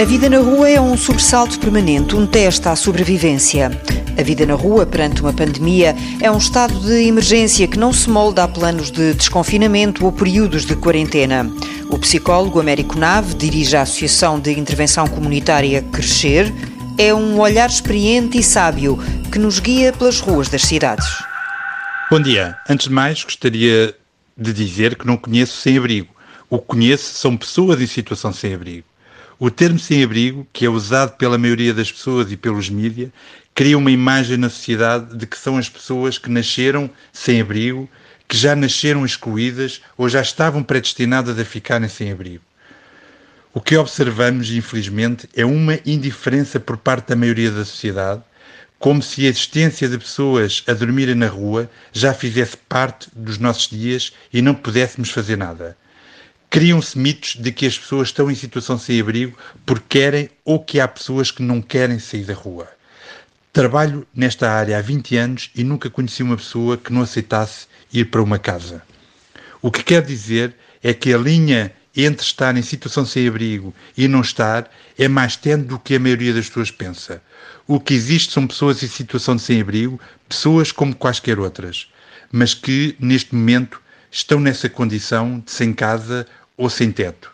A vida na rua é um sobressalto permanente, um teste à sobrevivência. A vida na rua perante uma pandemia é um estado de emergência que não se molda a planos de desconfinamento ou períodos de quarentena. O psicólogo Américo Nave dirige a Associação de Intervenção Comunitária Crescer. É um olhar experiente e sábio que nos guia pelas ruas das cidades. Bom dia. Antes de mais, gostaria de dizer que não conheço sem-abrigo. O que conheço são pessoas em situação sem-abrigo. O termo sem-abrigo, que é usado pela maioria das pessoas e pelos mídias, cria uma imagem na sociedade de que são as pessoas que nasceram sem abrigo, que já nasceram excluídas ou já estavam predestinadas a ficarem sem abrigo. O que observamos, infelizmente, é uma indiferença por parte da maioria da sociedade, como se a existência de pessoas a dormirem na rua já fizesse parte dos nossos dias e não pudéssemos fazer nada. Criam-se mitos de que as pessoas estão em situação sem abrigo porque querem ou que há pessoas que não querem sair da rua. Trabalho nesta área há 20 anos e nunca conheci uma pessoa que não aceitasse ir para uma casa. O que quer dizer é que a linha entre estar em situação sem abrigo e não estar é mais tende do que a maioria das pessoas pensa. O que existe são pessoas em situação de sem abrigo, pessoas como quaisquer outras, mas que neste momento estão nessa condição de sem casa ou sem teto.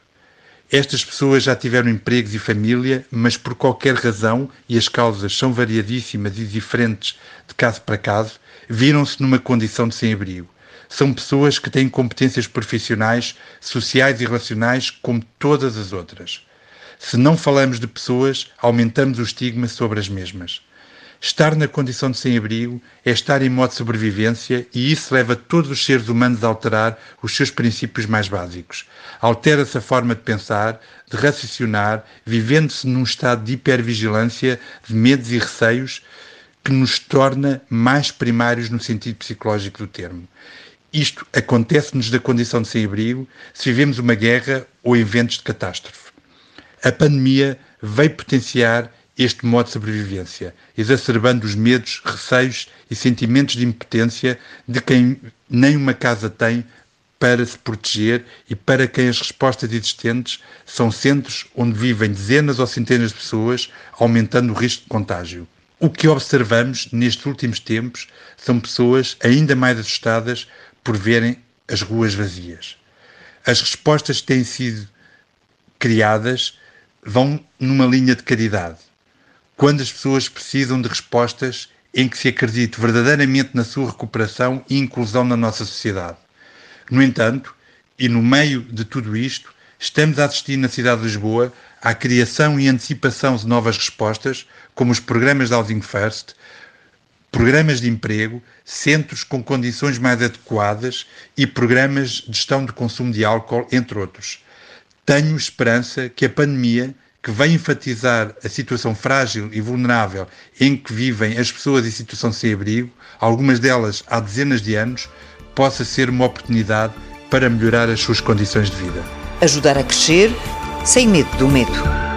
Estas pessoas já tiveram empregos e família, mas por qualquer razão, e as causas são variadíssimas e diferentes de caso para caso, viram-se numa condição de sem-abrigo. São pessoas que têm competências profissionais, sociais e relacionais como todas as outras. Se não falamos de pessoas, aumentamos o estigma sobre as mesmas. Estar na condição de sem-abrigo é estar em modo de sobrevivência e isso leva todos os seres humanos a alterar os seus princípios mais básicos. Altera-se a forma de pensar, de raciocinar, vivendo-se num estado de hipervigilância, de medos e receios que nos torna mais primários no sentido psicológico do termo. Isto acontece-nos da condição de sem-abrigo se vivemos uma guerra ou eventos de catástrofe. A pandemia veio potenciar este modo de sobrevivência, exacerbando os medos, receios e sentimentos de impotência de quem nem uma casa tem para se proteger e para quem as respostas existentes são centros onde vivem dezenas ou centenas de pessoas, aumentando o risco de contágio. O que observamos nestes últimos tempos são pessoas ainda mais assustadas por verem as ruas vazias. As respostas que têm sido criadas vão numa linha de caridade quando as pessoas precisam de respostas em que se acredite verdadeiramente na sua recuperação e inclusão na nossa sociedade. No entanto, e no meio de tudo isto, estamos a assistir na cidade de Lisboa à criação e antecipação de novas respostas, como os programas de Housing First, programas de emprego, centros com condições mais adequadas e programas de gestão de consumo de álcool, entre outros. Tenho esperança que a pandemia que vem enfatizar a situação frágil e vulnerável em que vivem as pessoas em situação sem abrigo, algumas delas há dezenas de anos, possa ser uma oportunidade para melhorar as suas condições de vida. Ajudar a crescer sem medo do medo.